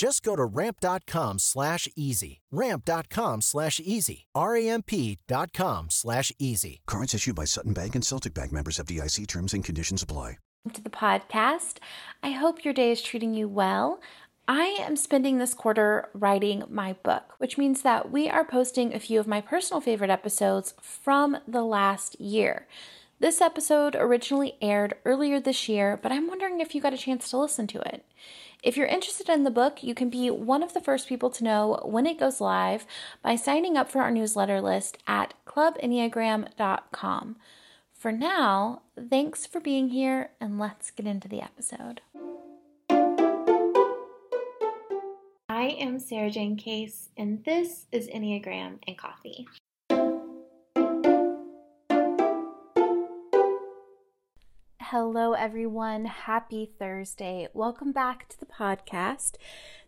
Just go to ramp.com slash easy. Ramp.com slash easy. R-A-M-P.com slash easy. Cards issued by Sutton Bank and Celtic Bank members FDIC terms and conditions apply. To the podcast. I hope your day is treating you well. I am spending this quarter writing my book, which means that we are posting a few of my personal favorite episodes from the last year. This episode originally aired earlier this year, but I'm wondering if you got a chance to listen to it. If you're interested in the book, you can be one of the first people to know when it goes live by signing up for our newsletter list at clubenneagram.com. For now, thanks for being here and let's get into the episode. I am Sarah Jane Case, and this is Enneagram and Coffee. Hello, everyone. Happy Thursday. Welcome back to the podcast.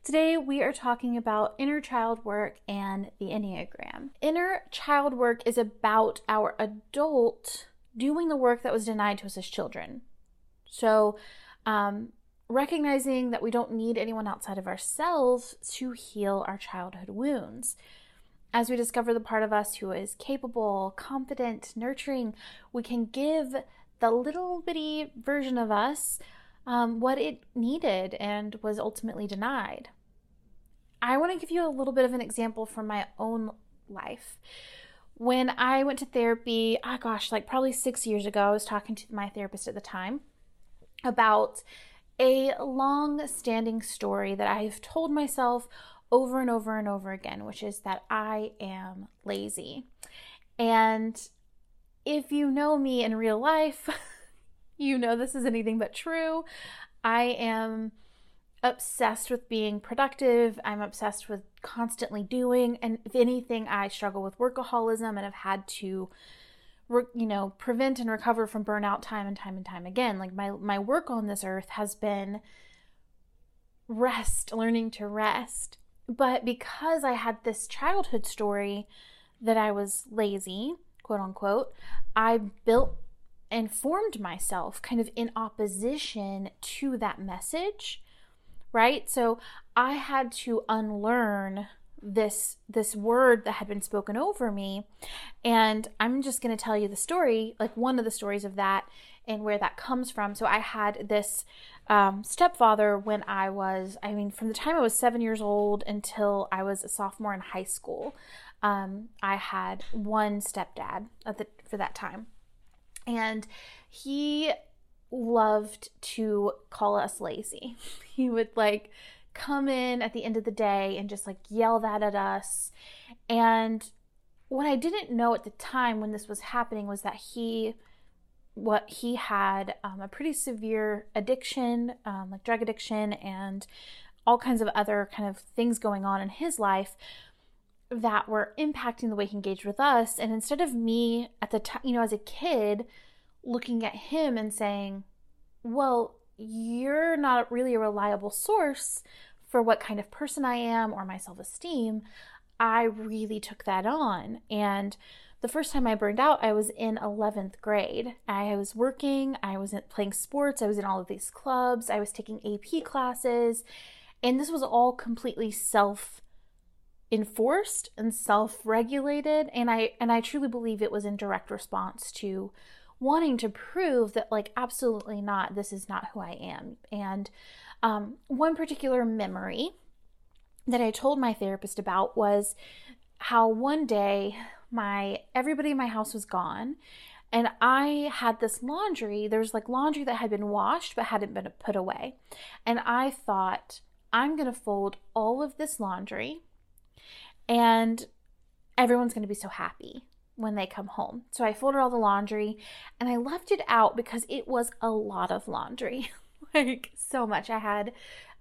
Today, we are talking about inner child work and the Enneagram. Inner child work is about our adult doing the work that was denied to us as children. So, um, recognizing that we don't need anyone outside of ourselves to heal our childhood wounds. As we discover the part of us who is capable, confident, nurturing, we can give the little bitty version of us um, what it needed and was ultimately denied. I want to give you a little bit of an example from my own life. When I went to therapy, oh gosh, like probably six years ago, I was talking to my therapist at the time about a long standing story that I've told myself over and over and over again, which is that I am lazy. And if you know me in real life, you know this is anything but true. I am obsessed with being productive. I'm obsessed with constantly doing. And if anything, I struggle with workaholism and have had to, you know, prevent and recover from burnout time and time and time again. Like my, my work on this earth has been rest, learning to rest. But because I had this childhood story that I was lazy, quote unquote, I built and formed myself kind of in opposition to that message, right? So I had to unlearn this this word that had been spoken over me. And i'm just going to tell you the story like one of the stories of that and where that comes from. So i had this um, stepfather when i was i mean from the time i was seven years old until i was a sophomore in high school um, I had one stepdad the, for that time. And he loved to call us lazy. He would like come in at the end of the day and just like yell that at us. And what I didn't know at the time when this was happening was that he what he had um, a pretty severe addiction, um, like drug addiction, and all kinds of other kind of things going on in his life that were impacting the way he engaged with us. And instead of me at the time, you know, as a kid, looking at him and saying, well, you're not really a reliable source for what kind of person I am or my self esteem, I really took that on. And the first time I burned out, I was in 11th grade. I was working, I was playing sports, I was in all of these clubs, I was taking AP classes, and this was all completely self enforced and self-regulated and I and I truly believe it was in direct response to wanting to prove that like absolutely not this is not who I am and um, one particular memory that I told my therapist about was how one day my everybody in my house was gone And I had this laundry. There's like laundry that had been washed but hadn't been put away. And I thought, I'm going to fold all of this laundry and everyone's going to be so happy when they come home. So I folded all the laundry and I left it out because it was a lot of laundry. like so much. I had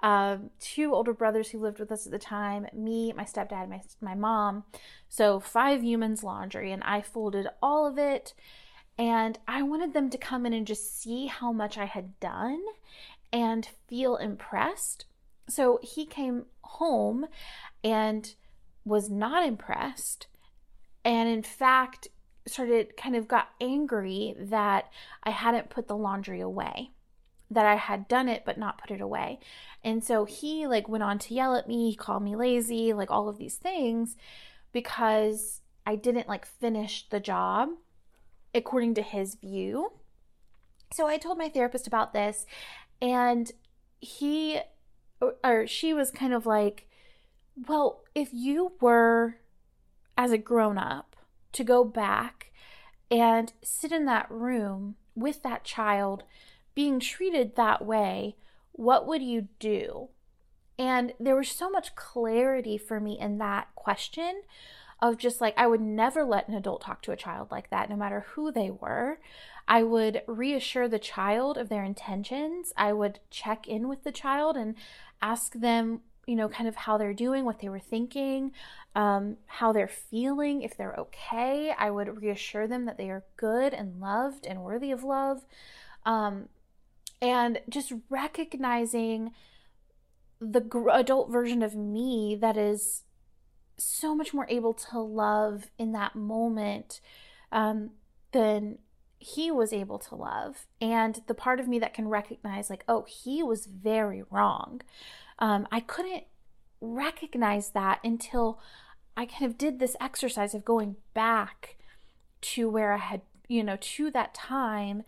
um, two older brothers who lived with us at the time, me, my stepdad, my my mom. So five humans laundry, and I folded all of it. And I wanted them to come in and just see how much I had done and feel impressed. So he came home and was not impressed. And in fact, started kind of got angry that I hadn't put the laundry away that I had done it but not put it away. And so he like went on to yell at me, he called me lazy, like all of these things because I didn't like finish the job according to his view. So I told my therapist about this and he or she was kind of like, "Well, if you were as a grown up to go back and sit in that room with that child being treated that way, what would you do? And there was so much clarity for me in that question of just like, I would never let an adult talk to a child like that, no matter who they were. I would reassure the child of their intentions. I would check in with the child and ask them, you know, kind of how they're doing, what they were thinking, um, how they're feeling, if they're okay. I would reassure them that they are good and loved and worthy of love. Um, and just recognizing the adult version of me that is so much more able to love in that moment um, than he was able to love and the part of me that can recognize like oh he was very wrong um, i couldn't recognize that until i kind of did this exercise of going back to where i had you know to that time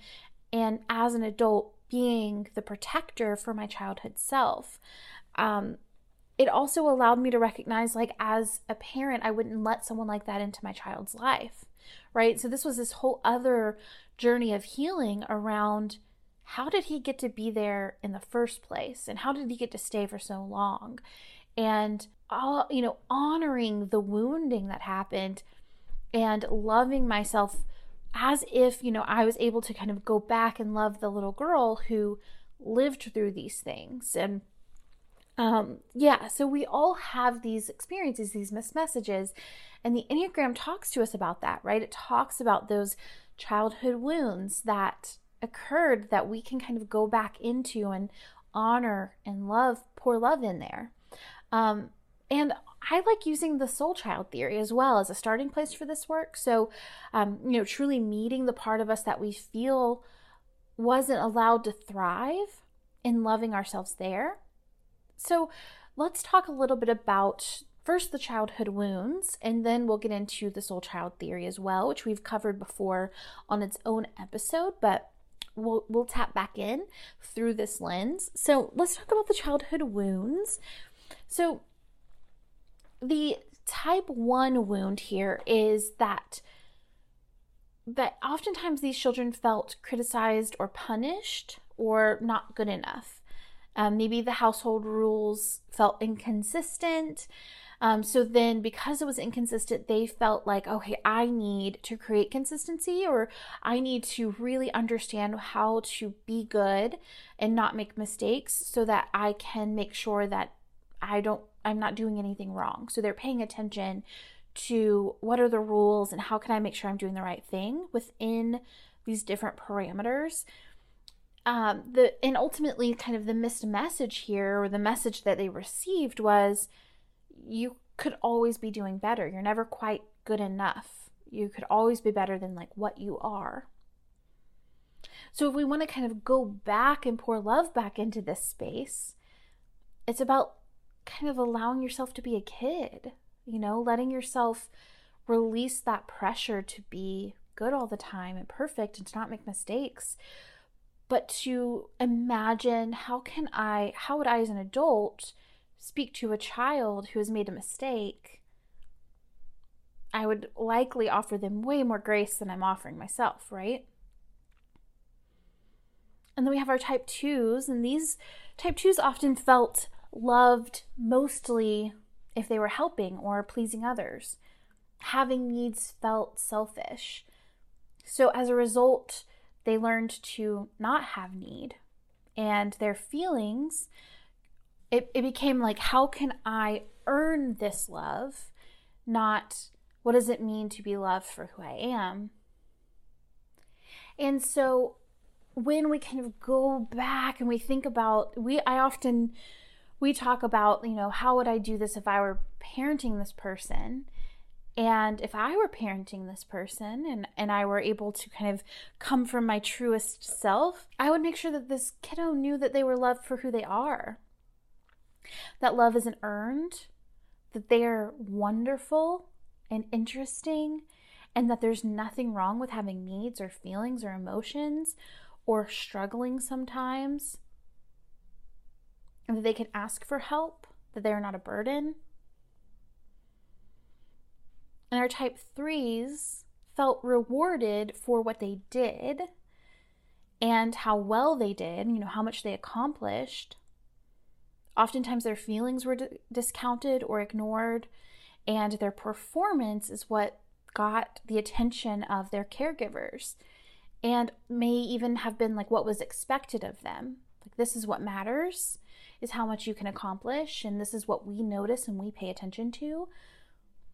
and as an adult being the protector for my childhood self. Um, it also allowed me to recognize, like, as a parent, I wouldn't let someone like that into my child's life, right? So, this was this whole other journey of healing around how did he get to be there in the first place and how did he get to stay for so long and all you know honoring the wounding that happened and loving myself as if, you know, I was able to kind of go back and love the little girl who lived through these things. And um, yeah, so we all have these experiences, these missed messages, and the Enneagram talks to us about that, right? It talks about those childhood wounds that occurred that we can kind of go back into and honor and love, pour love in there. Um, and I like using the soul child theory as well as a starting place for this work. So, um, you know, truly meeting the part of us that we feel wasn't allowed to thrive in loving ourselves there. So, let's talk a little bit about first the childhood wounds, and then we'll get into the soul child theory as well, which we've covered before on its own episode, but we'll we'll tap back in through this lens. So, let's talk about the childhood wounds. So, the type 1 wound here is that that oftentimes these children felt criticized or punished or not good enough. Um, maybe the household rules felt inconsistent. Um, so then, because it was inconsistent, they felt like, okay, I need to create consistency or I need to really understand how to be good and not make mistakes so that I can make sure that I don't I'm not doing anything wrong. So they're paying attention to what are the rules and how can I make sure I'm doing the right thing within these different parameters. Um, the and ultimately, kind of the missed message here, or the message that they received was, you could always be doing better. You're never quite good enough. You could always be better than like what you are. So if we want to kind of go back and pour love back into this space, it's about kind of allowing yourself to be a kid, you know, letting yourself release that pressure to be good all the time and perfect and to not make mistakes but to imagine how can I, how would I as an adult speak to a child who has made a mistake I would likely offer them way more grace than I'm offering myself, right? And then we have our type twos, and these type twos often felt loved mostly if they were helping or pleasing others. Having needs felt selfish. So as a result, they learned to not have need. And their feelings, it, it became like, how can I earn this love? Not what does it mean to be loved for who I am? And so when we kind of go back and we think about we I often we talk about, you know, how would I do this if I were parenting this person? And if I were parenting this person and, and I were able to kind of come from my truest self, I would make sure that this kiddo knew that they were loved for who they are. That love isn't earned, that they are wonderful and interesting, and that there's nothing wrong with having needs or feelings or emotions or struggling sometimes, and that they can ask for help, that they're not a burden. And our type threes felt rewarded for what they did and how well they did, you know, how much they accomplished. Oftentimes their feelings were d- discounted or ignored, and their performance is what got the attention of their caregivers and may even have been like what was expected of them. Like, this is what matters, is how much you can accomplish, and this is what we notice and we pay attention to.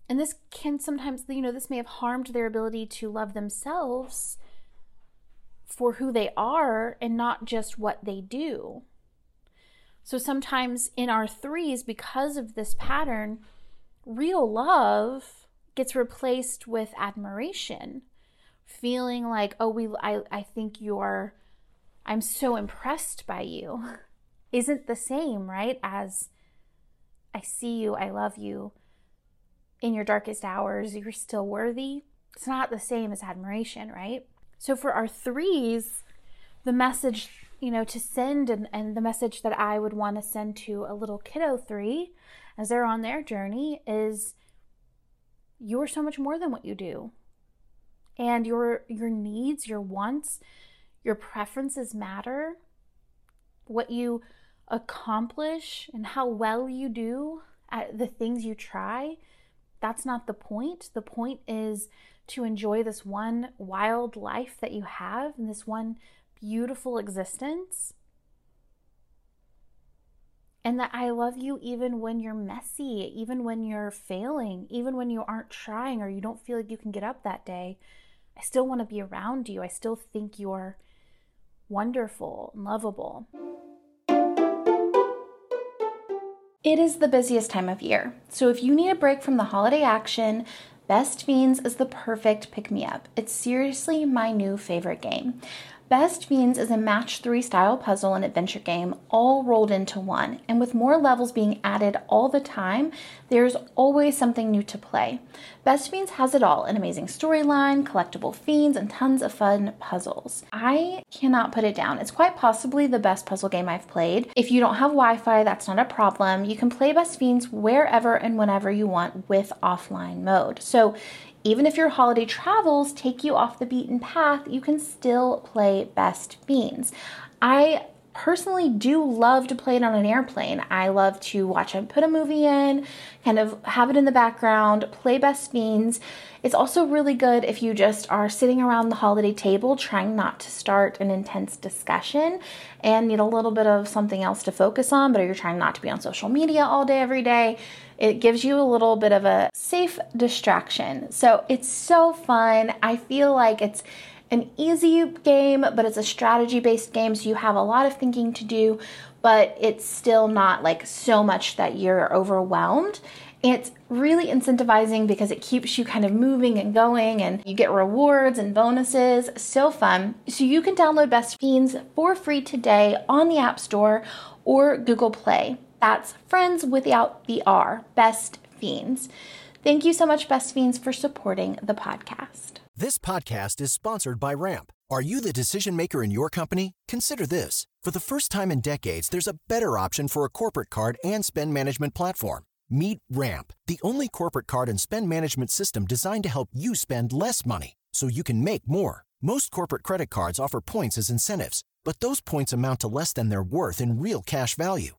And this can sometimes, you know, this may have harmed their ability to love themselves for who they are and not just what they do. So sometimes in our threes, because of this pattern, real love gets replaced with admiration feeling like, oh, we, I, I think you're, I'm so impressed by you, isn't the same, right? As I see you, I love you. In your darkest hours, you're still worthy. It's not the same as admiration, right? So for our threes, the message, you know, to send and, and the message that I would want to send to a little kiddo three as they're on their journey is you're so much more than what you do and your your needs, your wants, your preferences matter. What you accomplish and how well you do at the things you try, that's not the point. The point is to enjoy this one wild life that you have and this one beautiful existence. And that I love you even when you're messy, even when you're failing, even when you aren't trying or you don't feel like you can get up that day. I still want to be around you. I still think you're wonderful and lovable. It is the busiest time of year, so if you need a break from the holiday action, Best Fiends is the perfect pick me up. It's seriously my new favorite game. Best Fiends is a match 3 style puzzle and adventure game all rolled into one, and with more levels being added all the time, there's always something new to play. Best Fiends has it all an amazing storyline, collectible fiends, and tons of fun puzzles. I cannot put it down. It's quite possibly the best puzzle game I've played. If you don't have Wi Fi, that's not a problem. You can play Best Fiends wherever and whenever you want with offline mode. So even if your holiday travels take you off the beaten path, you can still play Best Fiends. I personally do love to play it on an airplane. I love to watch and put a movie in, kind of have it in the background, play Best Fiends. It's also really good if you just are sitting around the holiday table trying not to start an intense discussion and need a little bit of something else to focus on, but you're trying not to be on social media all day, every day. It gives you a little bit of a safe distraction. So it's so fun. I feel like it's an easy game, but it's a strategy based game, so you have a lot of thinking to do, but it's still not like so much that you're overwhelmed. It's really incentivizing because it keeps you kind of moving and going, and you get rewards and bonuses. So fun. So you can download Best Fiends for free today on the App Store or Google Play. That's Friends without the R, Best Fiends. Thank you so much, Best Fiends, for supporting the podcast. This podcast is sponsored by Ramp. Are you the decision maker in your company? Consider this. For the first time in decades, there's a better option for a corporate card and spend management platform. Meet Ramp, the only corporate card and spend management system designed to help you spend less money so you can make more. Most corporate credit cards offer points as incentives, but those points amount to less than their worth in real cash value.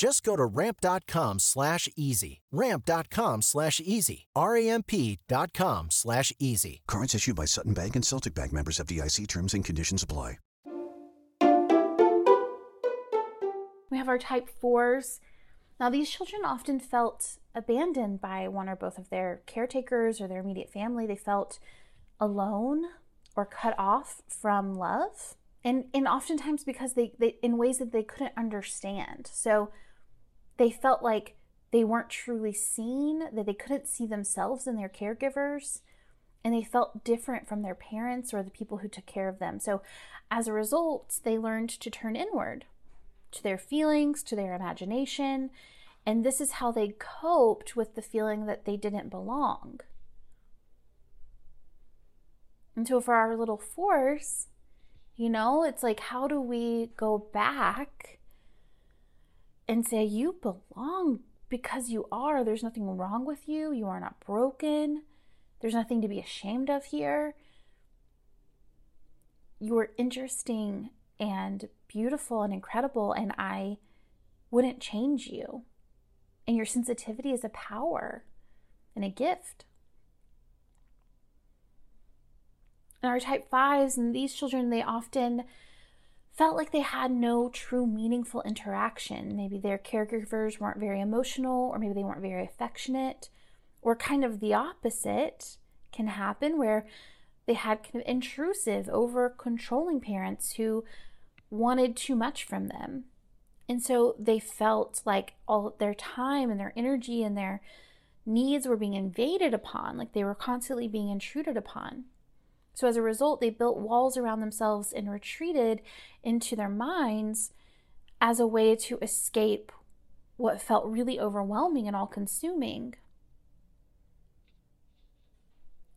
Just go to ramp.com slash easy. Ramp.com slash easy. R-A-M-P.com slash easy. Cards issued by Sutton Bank and Celtic Bank members FDIC terms and conditions apply. We have our type fours. Now, these children often felt abandoned by one or both of their caretakers or their immediate family. They felt alone or cut off from love. And, and oftentimes because they, they in ways that they couldn't understand. So they felt like they weren't truly seen, that they couldn't see themselves in their caregivers, and they felt different from their parents or the people who took care of them. So as a result, they learned to turn inward to their feelings, to their imagination, and this is how they coped with the feeling that they didn't belong. And so for our little force, you know, it's like, how do we go back and say, you belong because you are? There's nothing wrong with you. You are not broken. There's nothing to be ashamed of here. You are interesting and beautiful and incredible, and I wouldn't change you. And your sensitivity is a power and a gift. And our type fives and these children, they often felt like they had no true meaningful interaction. Maybe their caregivers weren't very emotional, or maybe they weren't very affectionate, or kind of the opposite can happen where they had kind of intrusive, over controlling parents who wanted too much from them. And so they felt like all their time and their energy and their needs were being invaded upon, like they were constantly being intruded upon. So as a result, they built walls around themselves and retreated into their minds as a way to escape what felt really overwhelming and all consuming.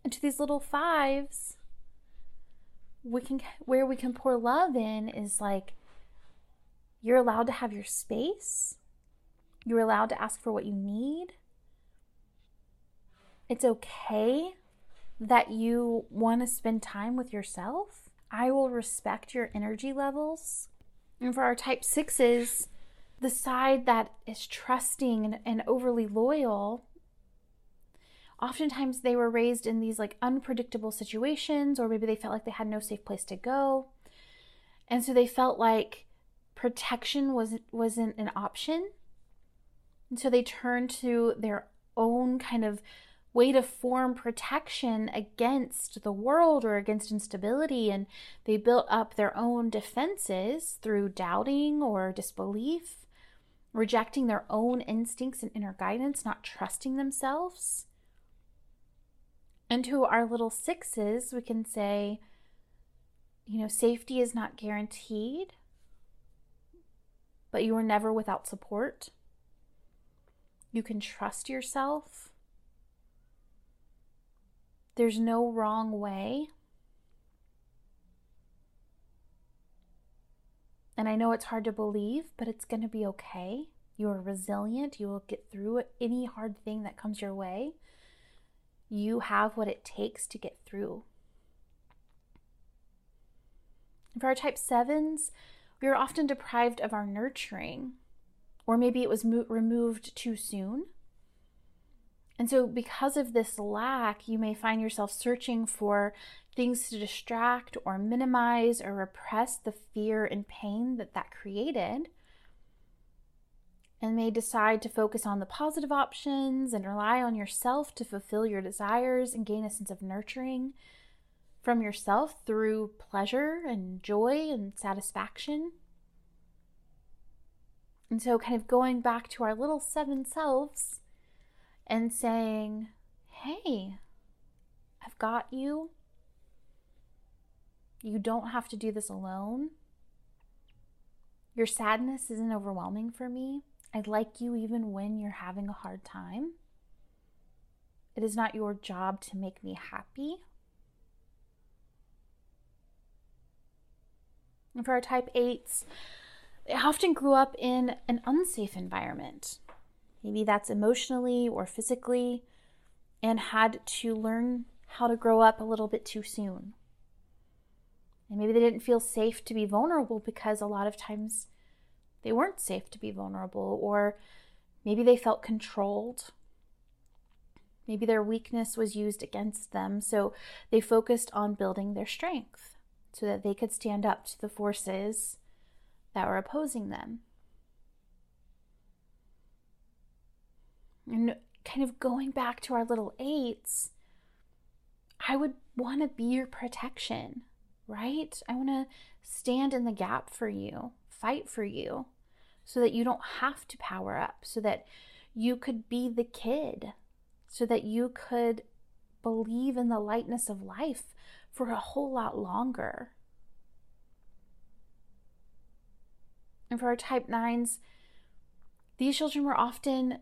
And to these little fives, we can where we can pour love in is like you're allowed to have your space. You're allowed to ask for what you need. It's okay that you want to spend time with yourself. I will respect your energy levels. And for our type sixes, the side that is trusting and, and overly loyal, oftentimes they were raised in these like unpredictable situations, or maybe they felt like they had no safe place to go. And so they felt like protection wasn't wasn't an option. And so they turned to their own kind of way to form protection against the world or against instability. And they built up their own defenses through doubting or disbelief, rejecting their own instincts and inner guidance, not trusting themselves. And to our little sixes, we can say, you know, safety is not guaranteed, but you are never without support. You can trust yourself there's no wrong way. And I know it's hard to believe, but it's going to be okay. You are resilient. You will get through any hard thing that comes your way. You have what it takes to get through. For our type sevens, we are often deprived of our nurturing, or maybe it was mo- removed too soon. And so, because of this lack, you may find yourself searching for things to distract or minimize or repress the fear and pain that that created. And may decide to focus on the positive options and rely on yourself to fulfill your desires and gain a sense of nurturing from yourself through pleasure and joy and satisfaction. And so, kind of going back to our little seven selves and saying, hey, I've got you. You don't have to do this alone. Your sadness isn't overwhelming for me. I like you even when you're having a hard time. It is not your job to make me happy. And for our type 8s, they often grew up in an unsafe environment. Maybe that's emotionally or physically, and had to learn how to grow up a little bit too soon. And maybe they didn't feel safe to be vulnerable because a lot of times they weren't safe to be vulnerable, or maybe they felt controlled. Maybe their weakness was used against them, so they focused on building their strength so that they could stand up to the forces that were opposing them. And kind of going back to our little eights, I would want to be your protection, right? I want to stand in the gap for you, fight for you, so that you don't have to power up, so that you could be the kid, so that you could believe in the lightness of life for a whole lot longer. And for our type 9s, these children were often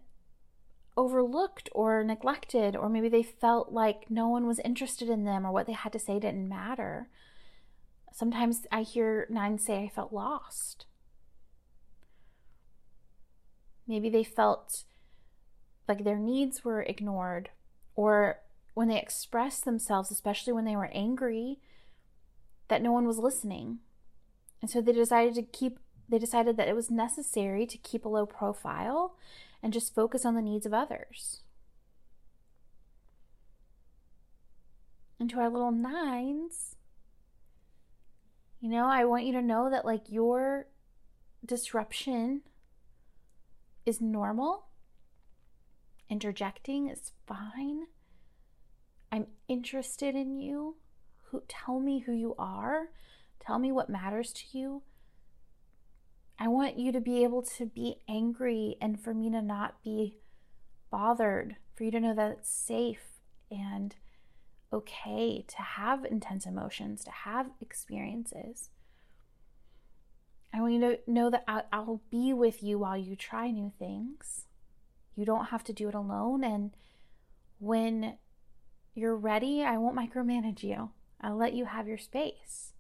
overlooked or neglected, or maybe they felt like no one was interested in them or what they had to say didn't matter. Sometimes I hear nines say, I felt lost. Maybe they felt like their needs were ignored, or when they expressed themselves, especially when they were angry, that no one was listening. And so they decided to keep, they decided that it was necessary to keep a low profile and just focus on the needs of others. And to our little nines, you know, I want you to know that like your disruption is normal. Interjecting is fine. I'm interested in you. Who tell me who you are. Tell me what matters to you. I want you to be able to be angry and for me to not be bothered, for you to know that it's safe and okay to have intense emotions, to have experiences. I want you to know that I'll be with you while you try new things. You don't have to do it alone. And when you're ready, I won't micromanage you. I'll let you have your space.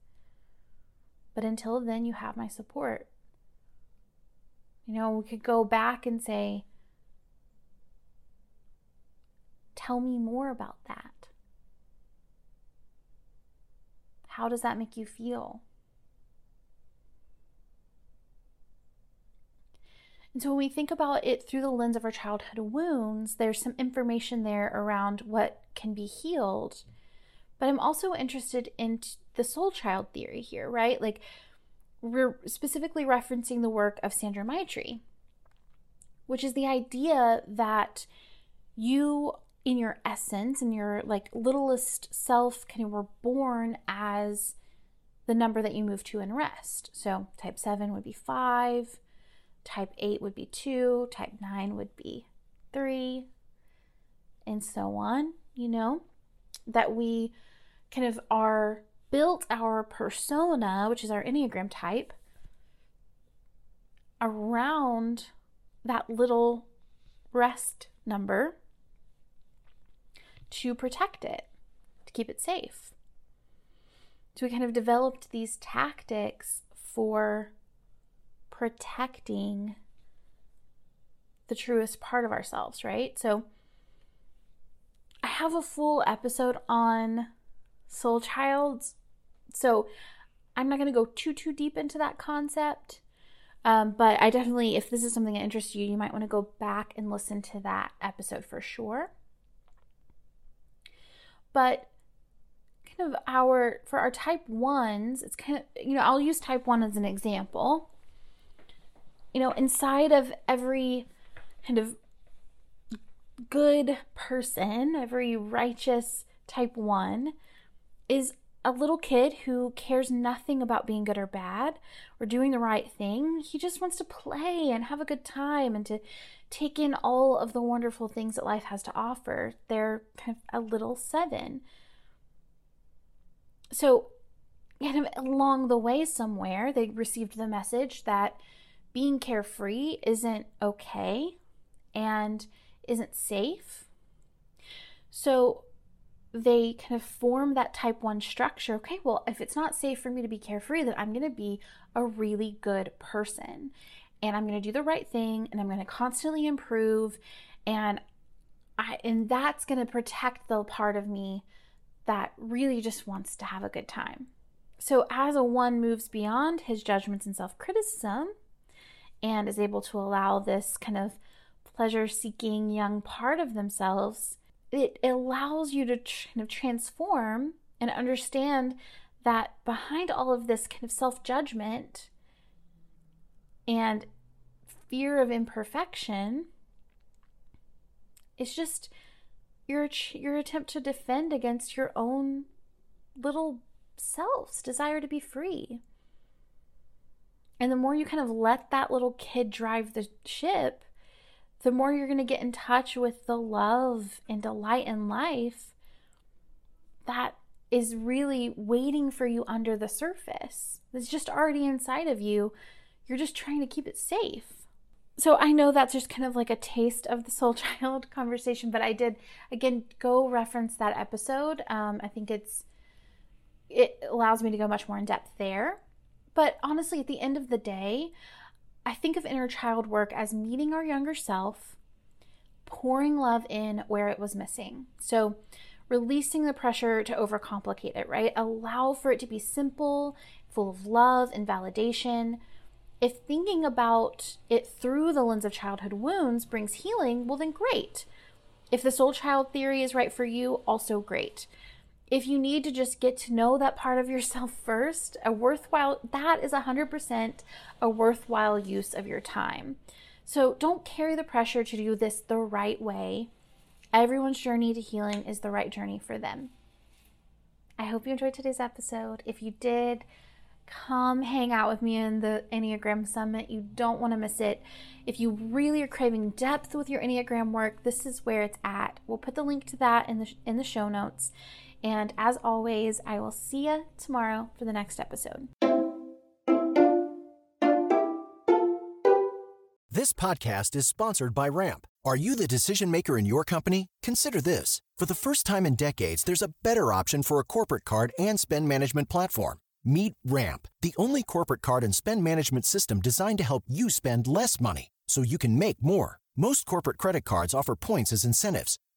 But until then, you have my support. You know, we could go back and say, Tell me more about that. How does that make you feel? And so when we think about it through the lens of our childhood wounds, there's some information there around what can be healed. But I'm also interested in the soul child theory here, right? Like we're specifically referencing the work of Sandra Maitri, which is the idea that you, in your essence, in your like littlest self, kind of were born as the number that you move to in rest. So type 7 would be 5, type 8 would be 2, type 9 would be 3, and so on, you know, that we kind of are built our persona, which is our Enneagram type, around that little rest number to protect it, to keep it safe. So we kind of developed these tactics for protecting the truest part of ourselves, right? So I have a full episode on soul childs so I'm not going to go too, too deep into that concept. Um, but I definitely, if this is something that interests you, you might want to go back and listen to that episode for sure. But kind of our, for our type ones, it's kind of, you know, I'll use type one as an example. You know, inside of every kind of good person, every righteous type one, is a little kid who cares nothing about being good or bad or doing the right thing. He just wants to play and have a good time and to take in all of the wonderful things that life has to offer. They're kind of a little seven. So, kind of along the way, somewhere, they received the message that being carefree isn't okay and isn't safe. So, they kind of form that type 1 structure. Okay, well, if it's not safe for me to be carefree, then I'm going to be a really good person and I'm going to do the right thing and I'm going to constantly improve and I and that's going to protect the part of me that really just wants to have a good time. So as a one moves beyond his judgments and self-criticism and is able to allow this kind of pleasure-seeking young part of themselves, it allows you to kind of transform and understand that behind all of this kind of self-judgment and fear of imperfection it's just your your attempt to defend against your own little self's desire to be free. And the more you kind of let that little kid drive the ship, the more you're going to get in touch with the love and delight in life that is really waiting for you under the surface. It's just already inside of you you're just trying to keep it safe. So I know that's just kind of like a taste of the soul child conversation, but I did again go reference that episode. Um, I think it's it allows me to go much more in depth there. But honestly, at the end of the day, I think of inner child work as meeting our younger self, pouring love in where it was missing. So releasing the pressure to overcomplicate it, right? Allow for it to be simple, full of love and validation if thinking about it through the lens of childhood wounds brings healing, well, then great. If the soul child theory is right for you, also great. If you need to just get to know that part of yourself first, a worthwhile, that is 100% a worthwhile use of your time. So don't carry the pressure to do this the right way. Everyone's journey to healing is the right journey for them. I hope you enjoyed today's episode. If you did, come hang out with me in the Enneagram Summit. You don't want to miss it. If you really are craving depth with your Enneagram work, this is where it's at. We'll put the link to that in the in the show notes. And as always, I will see you tomorrow for the next episode. This podcast is sponsored by Ramp. Are you the decision maker in your company? Consider this. For the first time in decades, there's a better option for a corporate card and spend management platform. Meet Ramp, the only corporate card and spend management system designed to help you spend less money so you can make more. Most corporate credit cards offer points as incentives,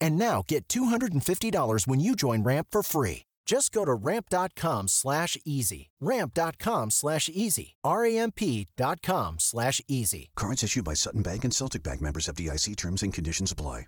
And now get $250 when you join Ramp for free. Just go to ramp.com slash easy. Ramp.com slash easy. R-A-M-P dot com slash easy. Cards issued by Sutton Bank and Celtic Bank members FDIC terms and conditions apply.